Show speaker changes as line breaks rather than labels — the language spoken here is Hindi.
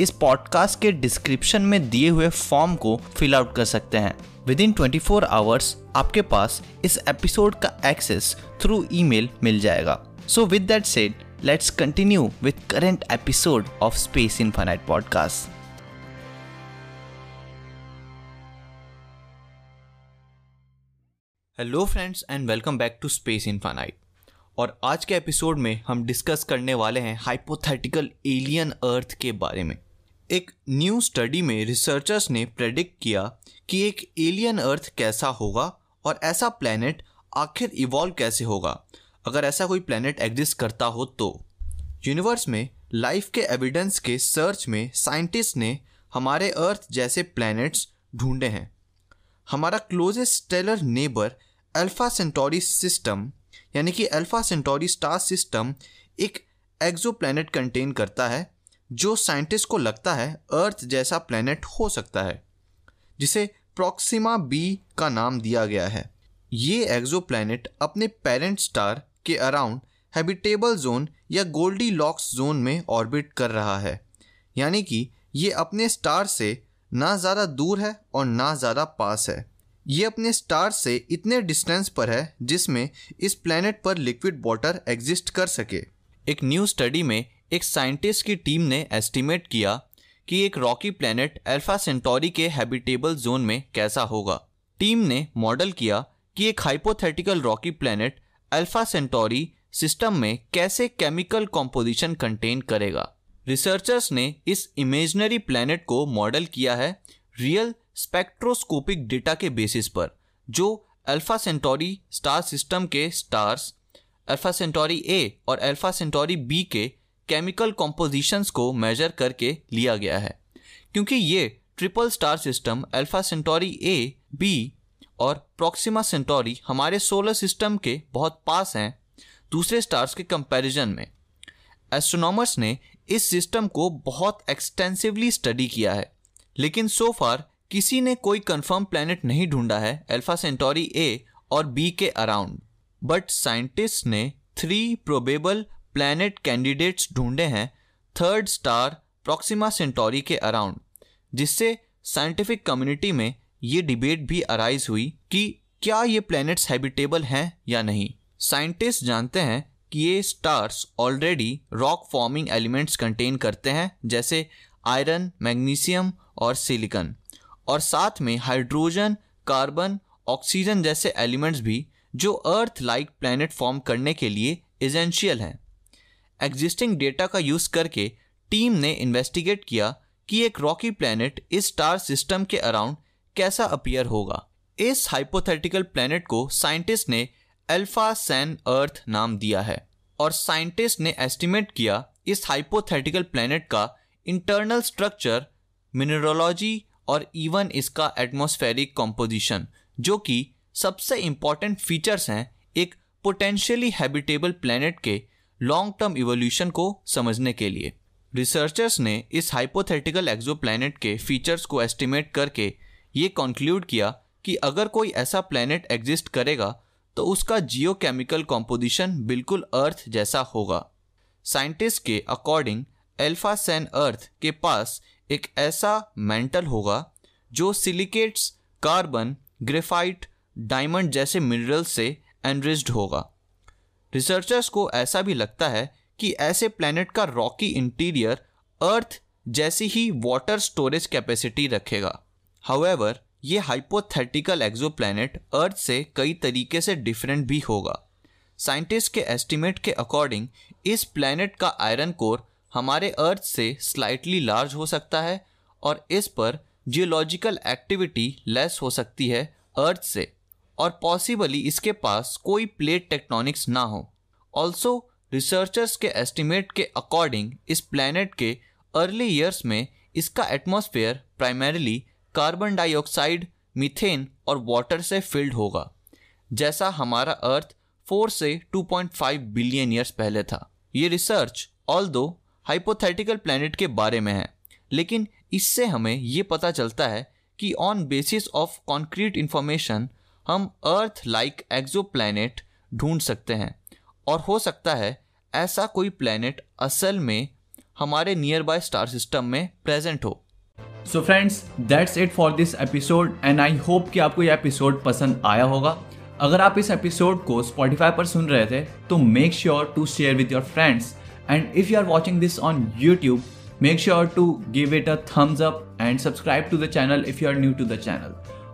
इस पॉडकास्ट के डिस्क्रिप्शन में दिए हुए फॉर्म को फिल आउट कर सकते हैं। Within twenty four hours आपके पास इस एपिसोड का एक्सेस थ्रू ईमेल मिल जाएगा। So with that let's continue with current episode of space infinite podcast hello friends and welcome back to space infinite और आज के एपिसोड में हम डिस्कस करने वाले हैं हाइपोथेटिकल एलियन अर्थ के बारे में। एक न्यू स्टडी में रिसर्चर्स ने प्रेडिक्ट किया कि एक एलियन अर्थ कैसा होगा और ऐसा प्लेनेट आखिर इवॉल्व कैसे होगा। अगर ऐसा कोई प्लेनेट एग्जिस्ट करता हो तो। यूनिवर्स में लाइफ के एविडेंस के सर्च में साइंटिस्ट ने हमारे अर्थ जैसे प्लैनेट्स ढूंढे हैं। हमारा closest stellar neighbour Alpha Centauri system यानी कि अल्फ़ा सेंटोरी स्टार सिस्टम एक एक्जो कंटेन करता है। जो साइंटिस्ट को लगता है अर्थ जैसा प्लेनेट हो सकता है, जिसे प्रॉक्सिमा बी का नाम दिया गया है। ये एक्जो अपने पेरेंट स्टार के अराउंड हैबिटेबल जोन या गोल्डी लॉक्स जोन में ऑर्बिट कर रहा है। यानी कि ये अपने स्टार से ना ज़्यादा दूर है और ना ज़्यादा पास है। ये अपने स्टार से इतने डिस्टेंस पर है जिसमें इस प्लेनेट पर लिक्विड वाटर एग्जिस्ट कर सके। एक न्यू स्टडी में एक साइंटिस्ट की टीम ने एस्टिमेट किया कि एक रॉकी प्लेनेट अल्फ़ा सेंटोरी के हैबिटेबल जोन में कैसा होगा। टीम ने मॉडल किया कि एक hypothetical rocky planet Alpha Centauri system में कैसे केमिकल कॉम्पोजिशन कंटेन करेगा। रिसर्चर्स ने इस इमेजनरी प्लेनेट को मॉडल किया है रियल स्पेक्ट्रोस्कोपिक डेटा के बेसिस पर, जो अल्फ़ा सेंटोरी स्टार सिस्टम के स्टार्स अल्फ़ा सेंटोरी ए और अल्फ़ा सेंटोरी बी के केमिकल कॉम्पोजिशंस को मेजर करके लिया गया है। क्योंकि ये triple star system Alpha Centauri A B और प्रोक्सिमा सेंटोरी हमारे सोलर सिस्टम के बहुत पास हैं, दूसरे स्टार्स के कंपैरिजन में। एस्ट्रोनॉमर्स ने इस सिस्टम को बहुत एक्सटेंसिवली स्टडी किया है, लेकिन सो फार किसी ने कोई कंफर्म प्लैनेट नहीं ढूंढा है अल्फ़ा सेंटोरी ए और बी के अराउंड बट साइंटिस्ट ने थ्री प्रोबेबल प्लैनेट कैंडिडेट्स ढूंढे हैं थर्ड स्टार प्रोक्सिमा सेंटोरी के अराउंड जिससे साइंटिफिक कम्युनिटी में ये डिबेट भी अराइज हुई कि क्या ये प्लैनेट्स हैबिटेबल हैं या नहीं। साइंटिस्ट जानते हैं कि ये stars already rock forming elements contain करते हैं, जैसे आयरन मैग्नीशियम और सिलिकन और साथ में हाइड्रोजन कार्बन ऑक्सीजन जैसे एलिमेंट्स भी, जो अर्थ लाइक प्लैनेट फॉर्म करने के लिए इजेंशियल हैं। एग्जिस्टिंग डेटा का यूज़ करके टीम ने इन्वेस्टिगेट किया कि एक रॉकी प्लैनेट इस स्टार सिस्टम के अराउंड कैसा अपियर होगा। इस हाइपोथेटिकल प्लैनेट को साइंटिस्ट ने अल्फ़ा सैन अर्थ नाम दिया है और साइंटिस्ट ने एस्टिमेट किया इस हाइपोथेटिकल प्लैनेट का इंटरनल स्ट्रक्चर मिनरोलॉजी और इवन इसका एटमॉस्फेरिक कॉम्पोजिशन जो कि सबसे इंपॉर्टेंट फीचर्स हैं एक पोटेंशियली हैबिटेबल प्लैनेट के लॉन्ग टर्म इवोल्यूशन को समझने के लिए। रिसर्चर्स ने इस हाइपोथेटिकल एक्जोप्लैनेट के फीचर्स को एस्टिमेट करके ये कंक्लूड किया कि अगर कोई ऐसा प्लैनेट एग्जिस्ट करेगा तो उसका जियोकेमिकल कॉम्पोजिशन बिल्कुल अर्थ जैसा होगा। साइंटिस्ट के अकॉर्डिंग एल्फा सैन अर्थ के पास एक ऐसा मेंटल होगा, जो सिलिकेट्स कार्बन ग्रेफाइट डायमंड जैसे मिनरल से एनरिच्ड होगा। रिसर्चर्स को ऐसा भी लगता है कि ऐसे प्लैनेट का रॉकी इंटीरियर अर्थ जैसी ही वाटर स्टोरेज कैपेसिटी रखेगा। हाउएवर ये हाइपोथेटिकल एक्सोप्लैनेट अर्थ से कई तरीके से डिफरेंट भी होगा। साइंटिस्ट के एस्टिमेट के अकॉर्डिंग इस प्लैनेट का आयरन कोर हमारे अर्थ से स्लाइटली लार्ज हो सकता है और इस पर जियोलॉजिकल एक्टिविटी लेस हो सकती है अर्थ से। और पॉसिबली इसके पास कोई प्लेट टेक्टोनिक्स ना हो। ऑल्सो रिसर्चर्स के एस्टिमेट के अकॉर्डिंग इस प्लैनेट के अर्ली ईयर्स में इसका atmosphere primarily carbon dioxide methane और वाटर से फिल्ड होगा, जैसा हमारा अर्थ फोर से 2.5 बिलियन ईयर्स पहले था। ये रिसर्च ऑल दो हाइपोथेटिकल प्लानट के बारे में है, लेकिन इससे हमें ये पता चलता है कि on basis of concrete information हम अर्थ लाइक एक्जो प्लानट ढूंढ सकते हैं। और हो सकता है ऐसा कोई प्लानट असल में हमारे नियर बाय स्टार सिस्टम में प्रेजेंट हो।
So friends that's it for this episode and I hope कि आपको यह एपिसोड पसंद आया होगा। अगर आप इस एपिसोड को स्पॉटिफाई पर सुन रहे थे तो make sure to share with your friends and if you are watching this on YouTube make sure to give it a thumbs up and subscribe to the channel if you are new to the channel